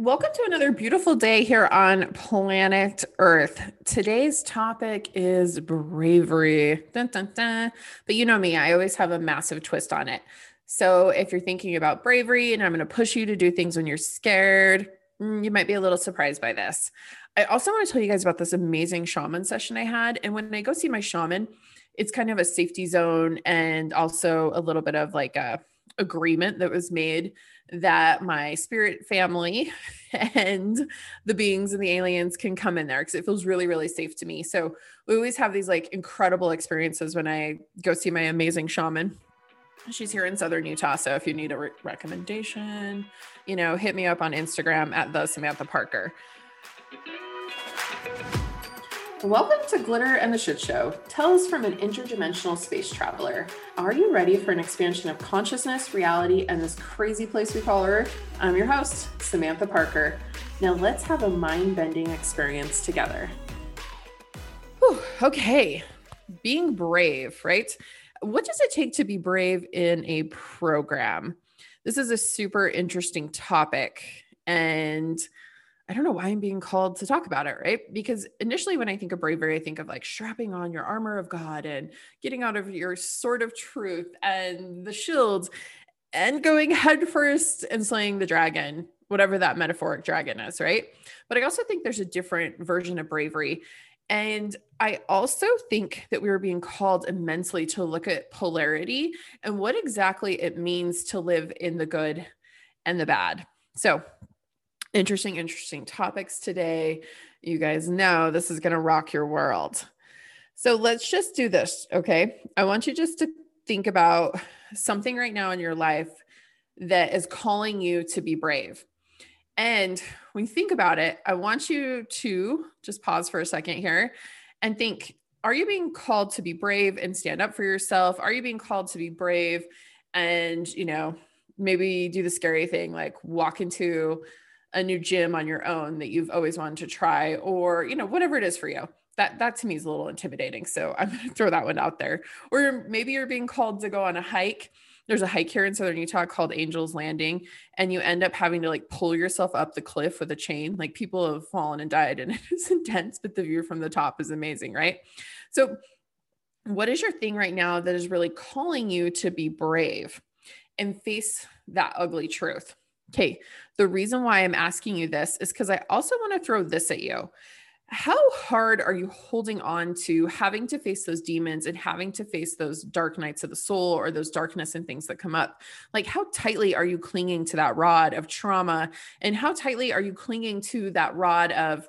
Welcome to another beautiful day here on planet Earth. Today's topic is bravery. Dun, dun, dun. But you know me, I always have a massive twist on it. So if you're thinking about bravery and I'm going to push you to do things when you're scared, mm, you might be a little surprised by this. I also want to tell you guys about this amazing shaman session I had. And when I go see my shaman, it's kind of a safety zone and also a little bit of like a agreement that was made that my spirit family and the beings and the aliens can come in there because it feels really, really safe to me. So we always have these like incredible experiences when I go see my amazing shaman. She's here in Southern Utah. So if you need a re- recommendation, you know, hit me up on Instagram at the Samantha Parker. Welcome to Glitter and the Shit Show. Tell us from an interdimensional space traveler. Are you ready for an expansion of consciousness, reality, and this crazy place we call Earth? I'm your host, Samantha Parker. Now let's have a mind bending experience together. Whew, okay, being brave, right? What does it take to be brave in a program? This is a super interesting topic. And I don't know why I'm being called to talk about it, right? Because initially, when I think of bravery, I think of like strapping on your armor of God and getting out of your sword of truth and the shields and going headfirst and slaying the dragon, whatever that metaphoric dragon is, right? But I also think there's a different version of bravery. And I also think that we were being called immensely to look at polarity and what exactly it means to live in the good and the bad. So, interesting, interesting topics today. You guys know this is going to rock your world. So let's just do this. Okay. I want you just to think about something right now in your life that is calling you to be brave. And when you think about it, I want you to just pause for a second here and think are you being called to be brave and stand up for yourself? Are you being called to be brave and, you know, maybe do the scary thing like walk into a new gym on your own that you've always wanted to try or you know whatever it is for you. That that to me is a little intimidating so i'm going to throw that one out there. Or maybe you're being called to go on a hike. There's a hike here in southern utah called angels landing and you end up having to like pull yourself up the cliff with a chain. Like people have fallen and died and it's intense but the view from the top is amazing right? So what is your thing right now that is really calling you to be brave and face that ugly truth Okay. The reason why I'm asking you this is because I also want to throw this at you. How hard are you holding on to having to face those demons and having to face those dark nights of the soul or those darkness and things that come up? Like, how tightly are you clinging to that rod of trauma? And how tightly are you clinging to that rod of,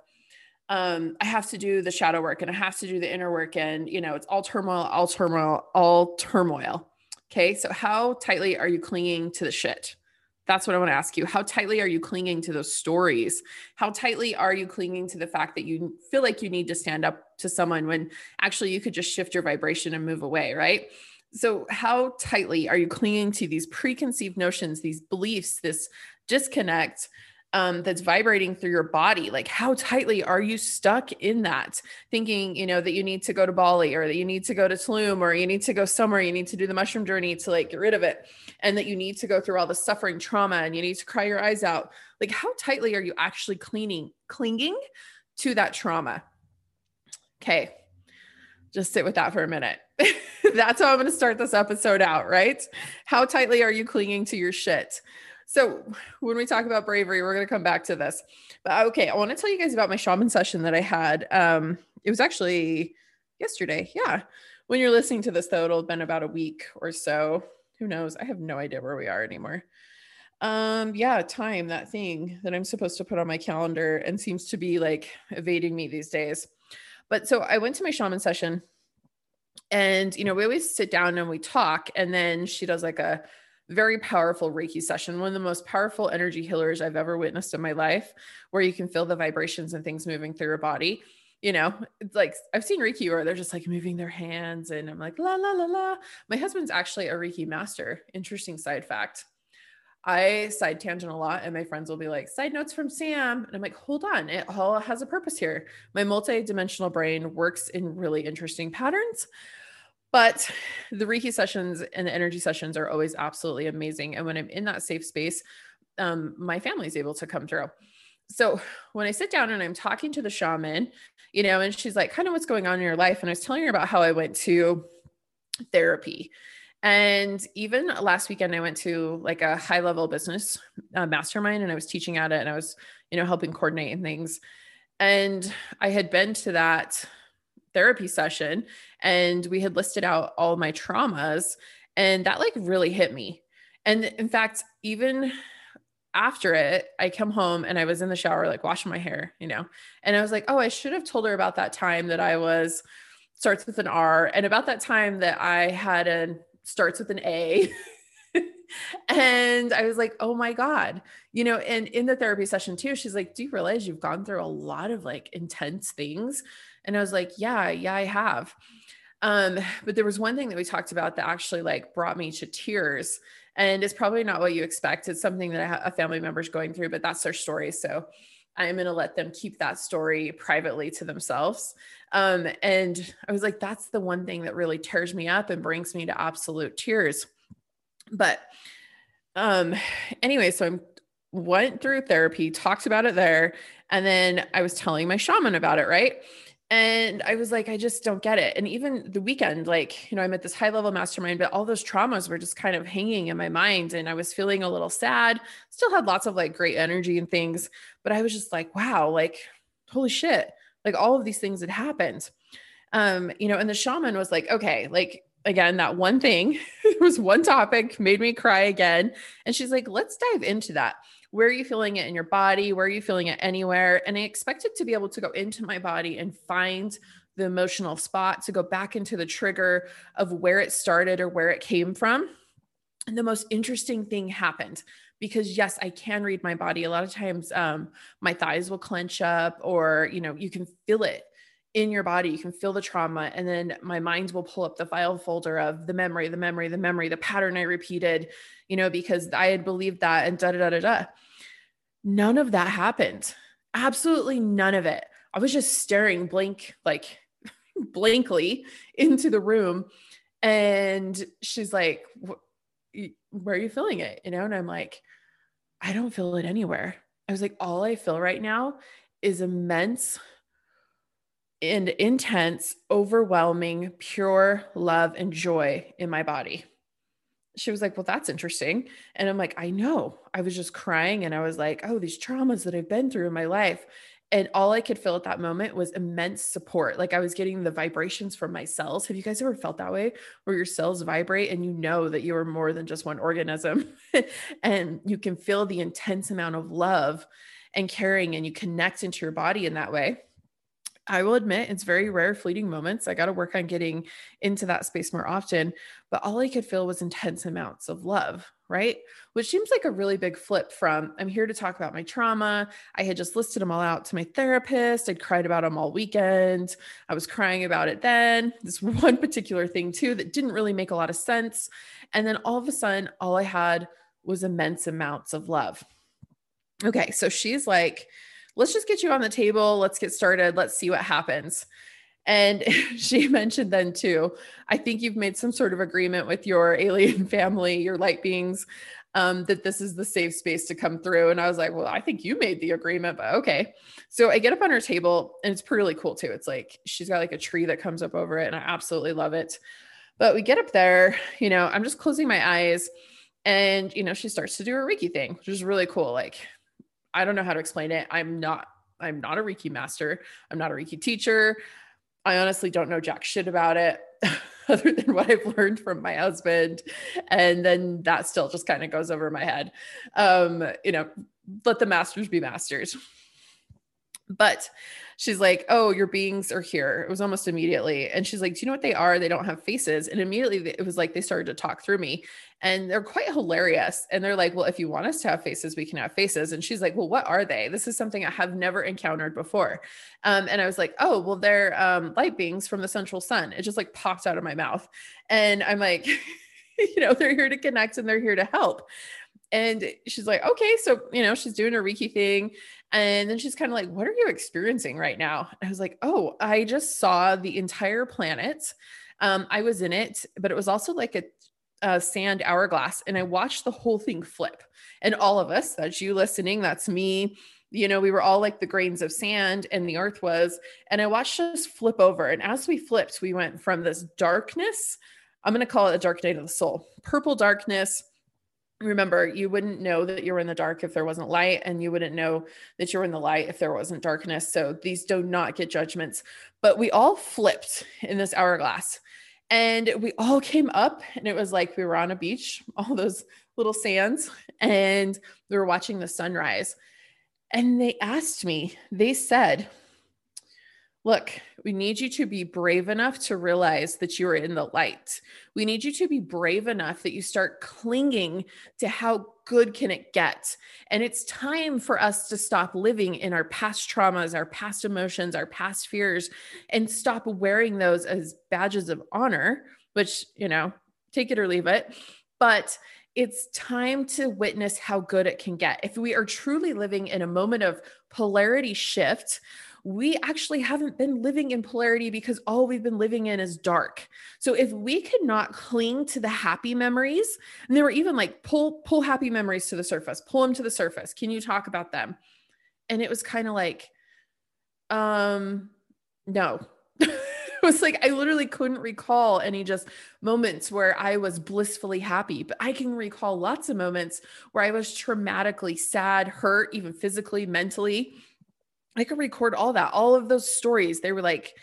um, I have to do the shadow work and I have to do the inner work, and you know, it's all turmoil, all turmoil, all turmoil. Okay. So, how tightly are you clinging to the shit? That's what I want to ask you. How tightly are you clinging to those stories? How tightly are you clinging to the fact that you feel like you need to stand up to someone when actually you could just shift your vibration and move away, right? So, how tightly are you clinging to these preconceived notions, these beliefs, this disconnect um, that's vibrating through your body like how tightly are you stuck in that? Thinking you know that you need to go to bali or that you need to go to tulum or you need to go somewhere you need to do the mushroom journey to like get rid of it and that you need to go through all the suffering trauma and you need to cry your eyes out. Like how tightly are you actually cleaning clinging to that trauma? Okay just sit with that for a minute. That's how i'm going to start this episode out right? How tightly are you clinging to your shit so when we talk about bravery, we're going to come back to this. But okay, I want to tell you guys about my shaman session that I had. Um, it was actually yesterday. Yeah. When you're listening to this, though, it'll have been about a week or so. Who knows? I have no idea where we are anymore. Um, yeah, time, that thing that I'm supposed to put on my calendar and seems to be like evading me these days. But so I went to my shaman session and you know, we always sit down and we talk, and then she does like a very powerful Reiki session, one of the most powerful energy healers I've ever witnessed in my life, where you can feel the vibrations and things moving through your body. You know, it's like I've seen Reiki where they're just like moving their hands, and I'm like, la, la, la, la. My husband's actually a Reiki master. Interesting side fact. I side tangent a lot, and my friends will be like, side notes from Sam. And I'm like, hold on, it all has a purpose here. My multi-dimensional brain works in really interesting patterns. But the Reiki sessions and the energy sessions are always absolutely amazing. And when I'm in that safe space, um, my family's able to come through. So when I sit down and I'm talking to the shaman, you know, and she's like, kind of what's going on in your life. And I was telling her about how I went to therapy. And even last weekend, I went to like a high level business uh, mastermind and I was teaching at it and I was, you know, helping coordinate and things. And I had been to that therapy session and we had listed out all my traumas and that like really hit me. And in fact, even after it, I come home and I was in the shower, like washing my hair, you know, and I was like, oh, I should have told her about that time that I was starts with an R and about that time that I had a starts with an A. and I was like, oh my God, you know, and in the therapy session too, she's like, do you realize you've gone through a lot of like intense things? And I was like, yeah, yeah, I have. Um, but there was one thing that we talked about that actually like brought me to tears. And it's probably not what you expect. It's something that a family member's going through, but that's their story. So I'm going to let them keep that story privately to themselves. Um, and I was like, that's the one thing that really tears me up and brings me to absolute tears. But um, anyway, so I'm went through therapy, talked about it there, and then I was telling my shaman about it, right? And I was like, I just don't get it. And even the weekend, like, you know, I'm at this high level mastermind, but all those traumas were just kind of hanging in my mind. And I was feeling a little sad, still had lots of like great energy and things. But I was just like, wow, like, holy shit. Like all of these things had happened. Um, you know, and the shaman was like, okay, like again, that one thing was one topic made me cry again. And she's like, let's dive into that where are you feeling it in your body? Where are you feeling it anywhere? And I expected to be able to go into my body and find the emotional spot to go back into the trigger of where it started or where it came from. And the most interesting thing happened because yes, I can read my body. A lot of times um, my thighs will clench up or, you know, you can feel it in your body. You can feel the trauma. And then my mind will pull up the file folder of the memory, the memory, the memory, the pattern I repeated, you know, because I had believed that and da da da da da. None of that happened. Absolutely none of it. I was just staring blank, like blankly into the room. And she's like, Where are you feeling it? You know, and I'm like, I don't feel it anywhere. I was like, All I feel right now is immense and intense, overwhelming, pure love and joy in my body she was like, Well, that's interesting. And I'm like, I know. I was just crying and I was like, Oh, these traumas that I've been through in my life. And all I could feel at that moment was immense support. Like I was getting the vibrations from my cells. Have you guys ever felt that way where your cells vibrate and you know that you are more than just one organism and you can feel the intense amount of love and caring and you connect into your body in that way? I will admit it's very rare, fleeting moments. I got to work on getting into that space more often. But all I could feel was intense amounts of love, right? Which seems like a really big flip from I'm here to talk about my trauma. I had just listed them all out to my therapist. I'd cried about them all weekend. I was crying about it then. This one particular thing, too, that didn't really make a lot of sense. And then all of a sudden, all I had was immense amounts of love. Okay, so she's like, let's just get you on the table. Let's get started. Let's see what happens. And she mentioned then too, I think you've made some sort of agreement with your alien family, your light beings, um, that this is the safe space to come through. And I was like, well, I think you made the agreement, but okay. So I get up on her table and it's really cool too. It's like she's got like a tree that comes up over it, and I absolutely love it. But we get up there, you know, I'm just closing my eyes and you know, she starts to do her Reiki thing, which is really cool. Like I don't know how to explain it. I'm not I'm not a Reiki master. I'm not a Reiki teacher. I honestly don't know jack shit about it other than what I've learned from my husband. And then that still just kind of goes over my head. Um, you know, let the masters be masters. But she's like, Oh, your beings are here. It was almost immediately. And she's like, Do you know what they are? They don't have faces. And immediately it was like they started to talk through me and they're quite hilarious. And they're like, Well, if you want us to have faces, we can have faces. And she's like, Well, what are they? This is something I have never encountered before. Um, and I was like, Oh, well, they're um, light beings from the central sun. It just like popped out of my mouth. And I'm like, you know, they're here to connect and they're here to help. And she's like, okay, so, you know, she's doing a Reiki thing. And then she's kind of like, what are you experiencing right now? And I was like, oh, I just saw the entire planet. Um, I was in it, but it was also like a, uh, sand hourglass and I watched the whole thing flip. And all of us, that's you listening, that's me, you know, we were all like the grains of sand and the earth was. And I watched us flip over. And as we flipped, we went from this darkness, I'm going to call it a dark night of the soul, purple darkness. Remember, you wouldn't know that you were in the dark if there wasn't light, and you wouldn't know that you were in the light if there wasn't darkness. So these do not get judgments. But we all flipped in this hourglass and we all came up, and it was like we were on a beach, all those little sands, and we were watching the sunrise. And they asked me, they said, Look, we need you to be brave enough to realize that you are in the light. We need you to be brave enough that you start clinging to how good can it get. And it's time for us to stop living in our past traumas, our past emotions, our past fears, and stop wearing those as badges of honor, which, you know, take it or leave it. But it's time to witness how good it can get. If we are truly living in a moment of polarity shift, we actually haven't been living in polarity because all we've been living in is dark. So if we could not cling to the happy memories, and they were even like pull pull happy memories to the surface, pull them to the surface. Can you talk about them? And it was kind of like, um, no. it was like I literally couldn't recall any just moments where I was blissfully happy, but I can recall lots of moments where I was traumatically sad, hurt, even physically, mentally. I could record all that, all of those stories. They were like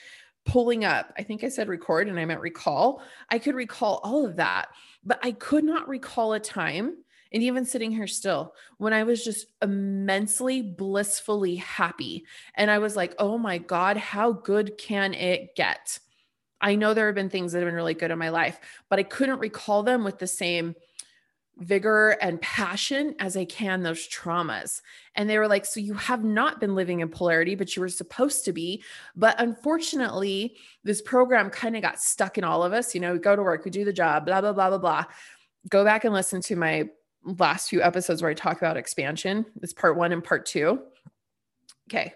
pulling up. I think I said record and I meant recall. I could recall all of that, but I could not recall a time and even sitting here still when I was just immensely blissfully happy. And I was like, oh my God, how good can it get? I know there have been things that have been really good in my life, but I couldn't recall them with the same vigor and passion as I can those traumas. And they were like, So you have not been living in polarity, but you were supposed to be. But unfortunately, this program kind of got stuck in all of us. You know, we go to work, we do the job, blah, blah, blah, blah, blah. Go back and listen to my last few episodes where I talk about expansion. It's part one and part two. Okay.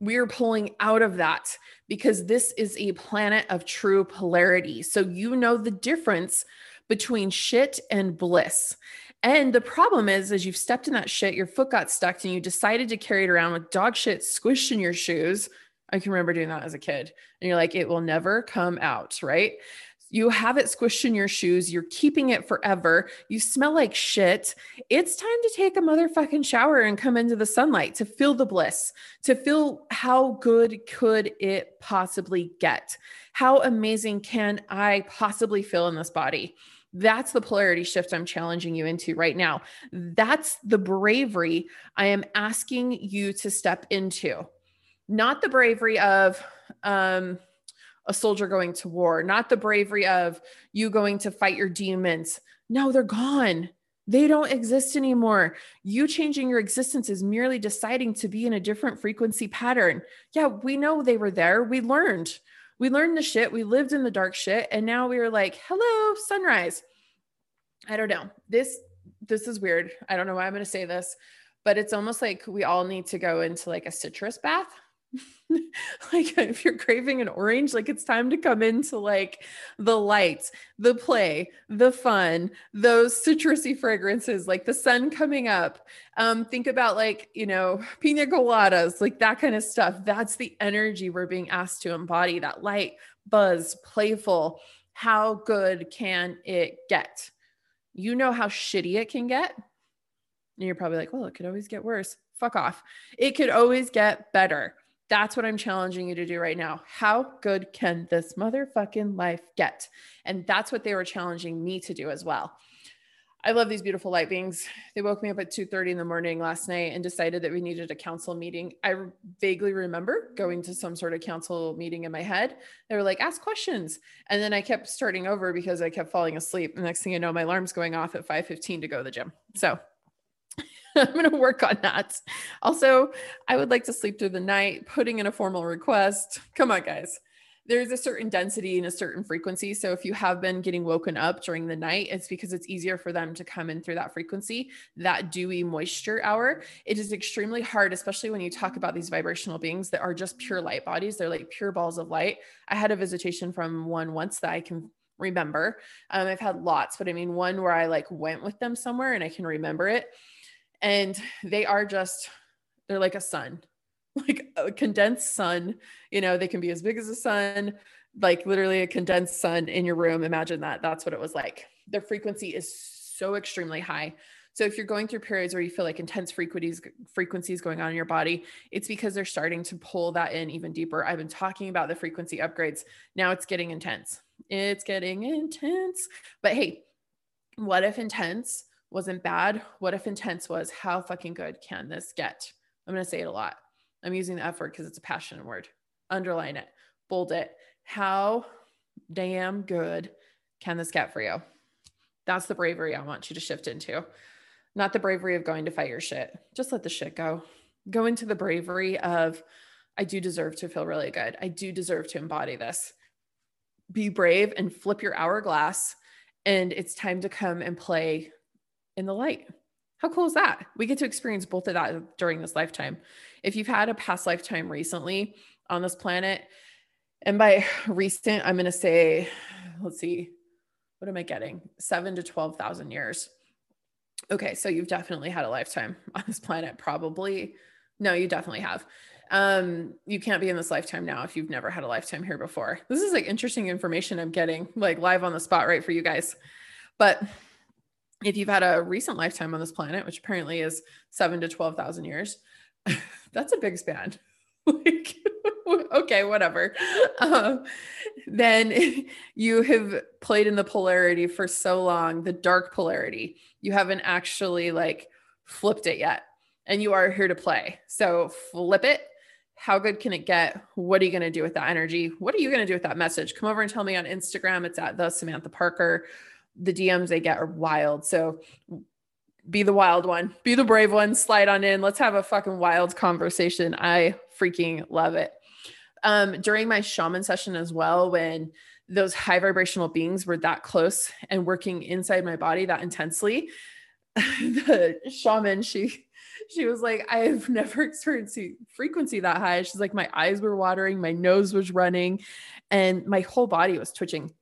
We're pulling out of that because this is a planet of true polarity. So you know the difference between shit and bliss. And the problem is, as you've stepped in that shit, your foot got stuck and you decided to carry it around with dog shit squished in your shoes. I can remember doing that as a kid. And you're like, it will never come out, right? You have it squished in your shoes. You're keeping it forever. You smell like shit. It's time to take a motherfucking shower and come into the sunlight to feel the bliss, to feel how good could it possibly get? How amazing can I possibly feel in this body? That's the polarity shift I'm challenging you into right now. That's the bravery I am asking you to step into. Not the bravery of, um, a soldier going to war, not the bravery of you going to fight your demons. No, they're gone. They don't exist anymore. You changing your existence is merely deciding to be in a different frequency pattern. Yeah, we know they were there. We learned. We learned the shit. We lived in the dark shit. And now we are like, hello, sunrise. I don't know. This this is weird. I don't know why I'm to say this, but it's almost like we all need to go into like a citrus bath like if you're craving an orange like it's time to come into like the lights the play the fun those citrusy fragrances like the sun coming up. Um think about like you know pina coladas like that kind of stuff. That's the energy we're being asked to embody that light buzz playful. How good can it get? You know how shitty it can get? And you're probably like well it could always get worse. Fuck off. It could always get better that's what I'm challenging you to do right now. How good can this motherfucking life get? And that's what they were challenging me to do as well. I love these beautiful light beings. They woke me up at 2:30 in the morning last night and decided that we needed a council meeting. I vaguely remember going to some sort of council meeting in my head. They were like, "Ask questions." And then I kept starting over because I kept falling asleep. The next thing you know, my alarm's going off at 5:15 to go to the gym. So, I'm going to work on that. Also, I would like to sleep through the night, putting in a formal request. Come on, guys. There's a certain density and a certain frequency. So if you have been getting woken up during the night, it's because it's easier for them to come in through that frequency, that dewy moisture hour. It is extremely hard, especially when you talk about these vibrational beings that are just pure light bodies. They're like pure balls of light. I had a visitation from one once that I can remember. Um, I've had lots, but I mean, one where I like went with them somewhere and I can remember it. And they are just, they're like a sun, like a condensed sun. You know, they can be as big as a sun, like literally a condensed sun in your room. Imagine that. That's what it was like. Their frequency is so extremely high. So if you're going through periods where you feel like intense frequencies frequencies going on in your body, it's because they're starting to pull that in even deeper. I've been talking about the frequency upgrades. Now it's getting intense. It's getting intense. But hey, what if intense wasn't bad? What if intense was how fucking good can this get? I'm going to say it a lot. I'm using the F word because it's a passionate word. Underline it, bold it. How damn good can this get for you? That's the bravery I want you to shift into. Not the bravery of going to fight your shit. Just let the shit go. Go into the bravery of, I do deserve to feel really good. I do deserve to embody this. Be brave and flip your hourglass. And it's time to come and play in the light. How cool is that? We get to experience both of that during this lifetime. If you've had a past lifetime recently on this planet, and by recent, I'm going to say, let's see, what am I getting? Seven to 12,000 years. Okay, so you've definitely had a lifetime on this planet, probably. No, you definitely have. Um, you can't be in this lifetime now if you've never had a lifetime here before. This is like interesting information I'm getting like live on the spot right for you guys. But if you've had a recent lifetime on this planet, which apparently is seven to 12,000 years, that's a big span. like, okay, whatever. Um, then you have played in the polarity for so long, the dark polarity. You haven't actually like flipped it yet, and you are here to play. So flip it. How good can it get? What are you going to do with that energy? What are you going to do with that message? Come over and tell me on Instagram. It's at the Samantha Parker. The DMs they get are wild. So be the wild one, be the brave one, slide on in. Let's have a fucking wild conversation. I freaking love it um, during my shaman session as well, when those high vibrational beings were that close and working inside my body that intensely, the shaman, she she was like, I've never experienced frequency that high. She's like, my eyes were watering, my nose was running, and my whole body was twitching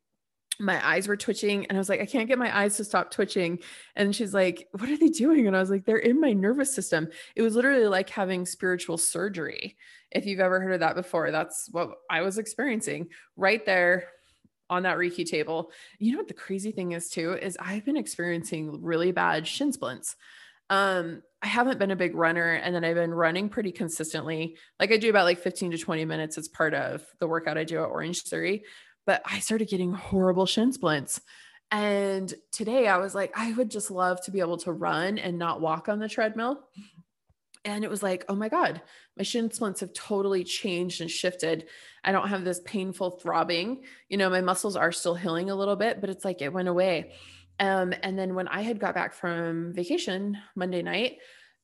my eyes were twitching and I was like, I can't get my eyes to stop twitching. And she's like, What are they doing? And I was like, They're in my nervous system. It was literally like having spiritual surgery. If you've ever heard of that before, that's what I was experiencing right there on that Reiki table. You know what the crazy thing is too is I've been experiencing really bad shin splints. Um, I haven't been a big runner and then I've been running pretty consistently. Like I do about like 15 to 20 minutes as part of the workout I do at Orange Theory, but I started getting horrible shin splints. And today I was like, I would just love to be able to run and not walk on the treadmill and it was like, oh my God, my shin splints have totally changed and shifted. I don't have this painful throbbing. You know, my muscles are still healing a little bit, but it's like it went away. Um, and then when I had got back from vacation Monday night,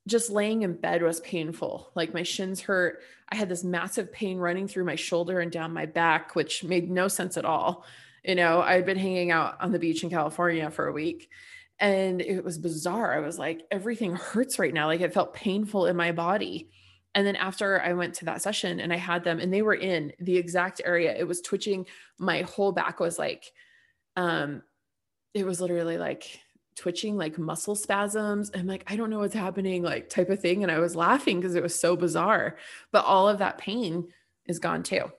just laying in bed was painful. Like my shins hurt. I had this massive pain running through my shoulder and down my back, which made no sense at all. You know, I had been hanging out on the beach in California for a week and it was bizarre. I was like, everything hurts right now. Like it felt painful in my body. And then after I went to that session and I had them and they were in the exact area, it was twitching. My whole back was like, um, it was literally like twitching, like muscle spasms. I'm like, I don't know what's happening, like type of thing. And I was laughing because it was so bizarre. But all of that pain is gone too.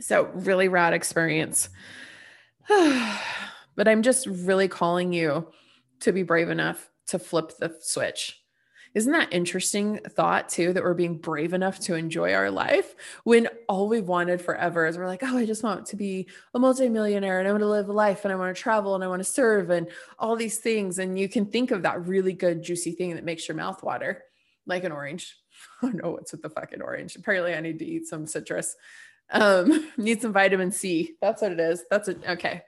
So, really rad experience. but I'm just really calling you to be brave enough to flip the switch. Isn't that interesting thought too that we're being brave enough to enjoy our life when all we've wanted forever is we're like, oh, I just want to be a multimillionaire and I want to live a life and I want to travel and I want to serve and all these things. And you can think of that really good, juicy thing that makes your mouth water, like an orange. I don't know what's with the fucking orange. Apparently, I need to eat some citrus. Um, need some vitamin C. That's what it is. That's it. Okay.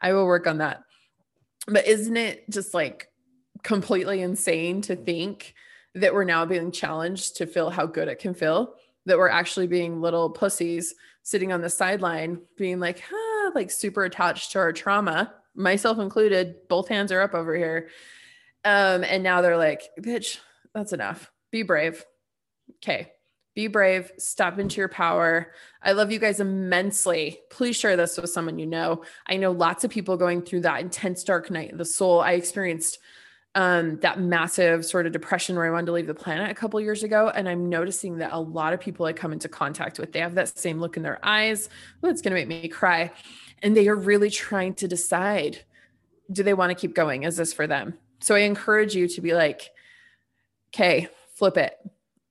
I will work on that. But isn't it just like completely insane to think that we're now being challenged to feel how good it can feel? That we're actually being little pussies sitting on the sideline, being like, ah, like super attached to our trauma, myself included. Both hands are up over here. Um, and now they're like, bitch, that's enough. Be brave. Okay. Be brave, step into your power. I love you guys immensely. Please share this with someone you know. I know lots of people going through that intense dark night of the soul. I experienced um, that massive sort of depression where I wanted to leave the planet a couple years ago. And I'm noticing that a lot of people I come into contact with, they have that same look in their eyes. Oh, it's going to make me cry. And they are really trying to decide do they want to keep going? Is this for them? So I encourage you to be like, okay, flip it.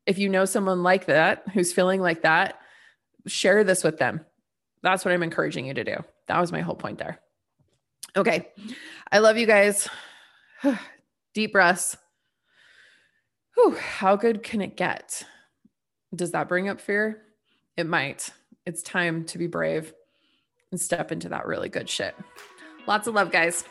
If you know someone like that who's feeling like that, share this with them. That's what I'm encouraging you to do. That was my whole point there. Okay. I love you guys. Deep breaths. Whew, how good can it get? Does that bring up fear? It might. It's time to be brave and step into that really good shit. Lots of love, guys.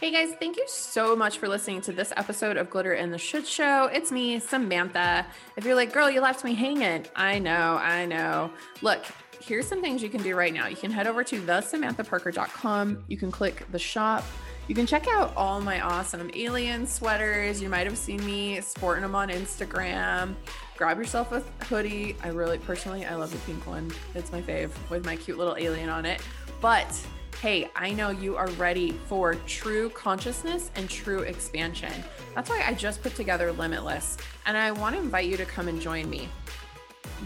Hey guys, thank you so much for listening to this episode of Glitter and the Shit Show. It's me, Samantha. If you're like, girl, you left me hanging, I know, I know. Look, here's some things you can do right now. You can head over to thesamanthaparker.com. You can click the shop you can check out all my awesome alien sweaters. You might have seen me sporting them on Instagram. Grab yourself a hoodie. I really, personally, I love the pink one. It's my fave with my cute little alien on it. But hey, I know you are ready for true consciousness and true expansion. That's why I just put together Limitless, and I want to invite you to come and join me.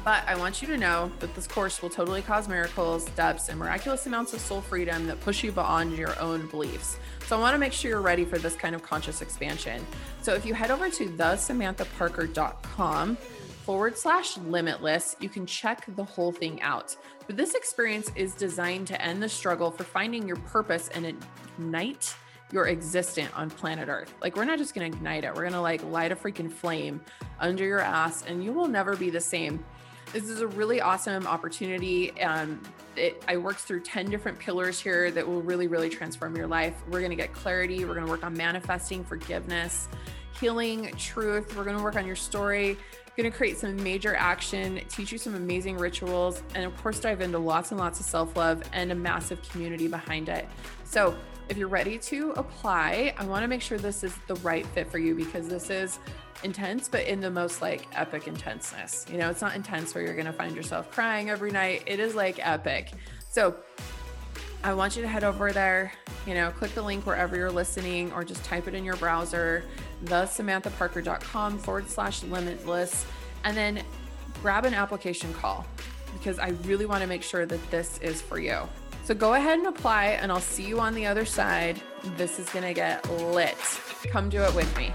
But I want you to know that this course will totally cause miracles, depths, and miraculous amounts of soul freedom that push you beyond your own beliefs. So I want to make sure you're ready for this kind of conscious expansion. So if you head over to thesamanthaparker.com forward slash limitless, you can check the whole thing out. But this experience is designed to end the struggle for finding your purpose and ignite your existence on planet Earth. Like, we're not just to ignite it, we're to like light a freaking flame under your ass, and you will never be the same. This is a really awesome opportunity. Um, it, I worked through 10 different pillars here that will really, really transform your life. We're going to get clarity. We're going to work on manifesting, forgiveness, healing, truth. We're going to work on your story. We're going to create some major action, teach you some amazing rituals, and of course, dive into lots and lots of self love and a massive community behind it. So, if you're ready to apply, I want to make sure this is the right fit for you because this is intense, but in the most like epic intenseness. You know, it's not intense where you're going to find yourself crying every night. It is like epic. So I want you to head over there, you know, click the link wherever you're listening or just type it in your browser, thesamanthaparker.com forward slash limitless, and then grab an application call because I really want to make sure that this is for you. So go ahead and apply, and I'll see you on the other side. This is going to get lit. Come do it with me.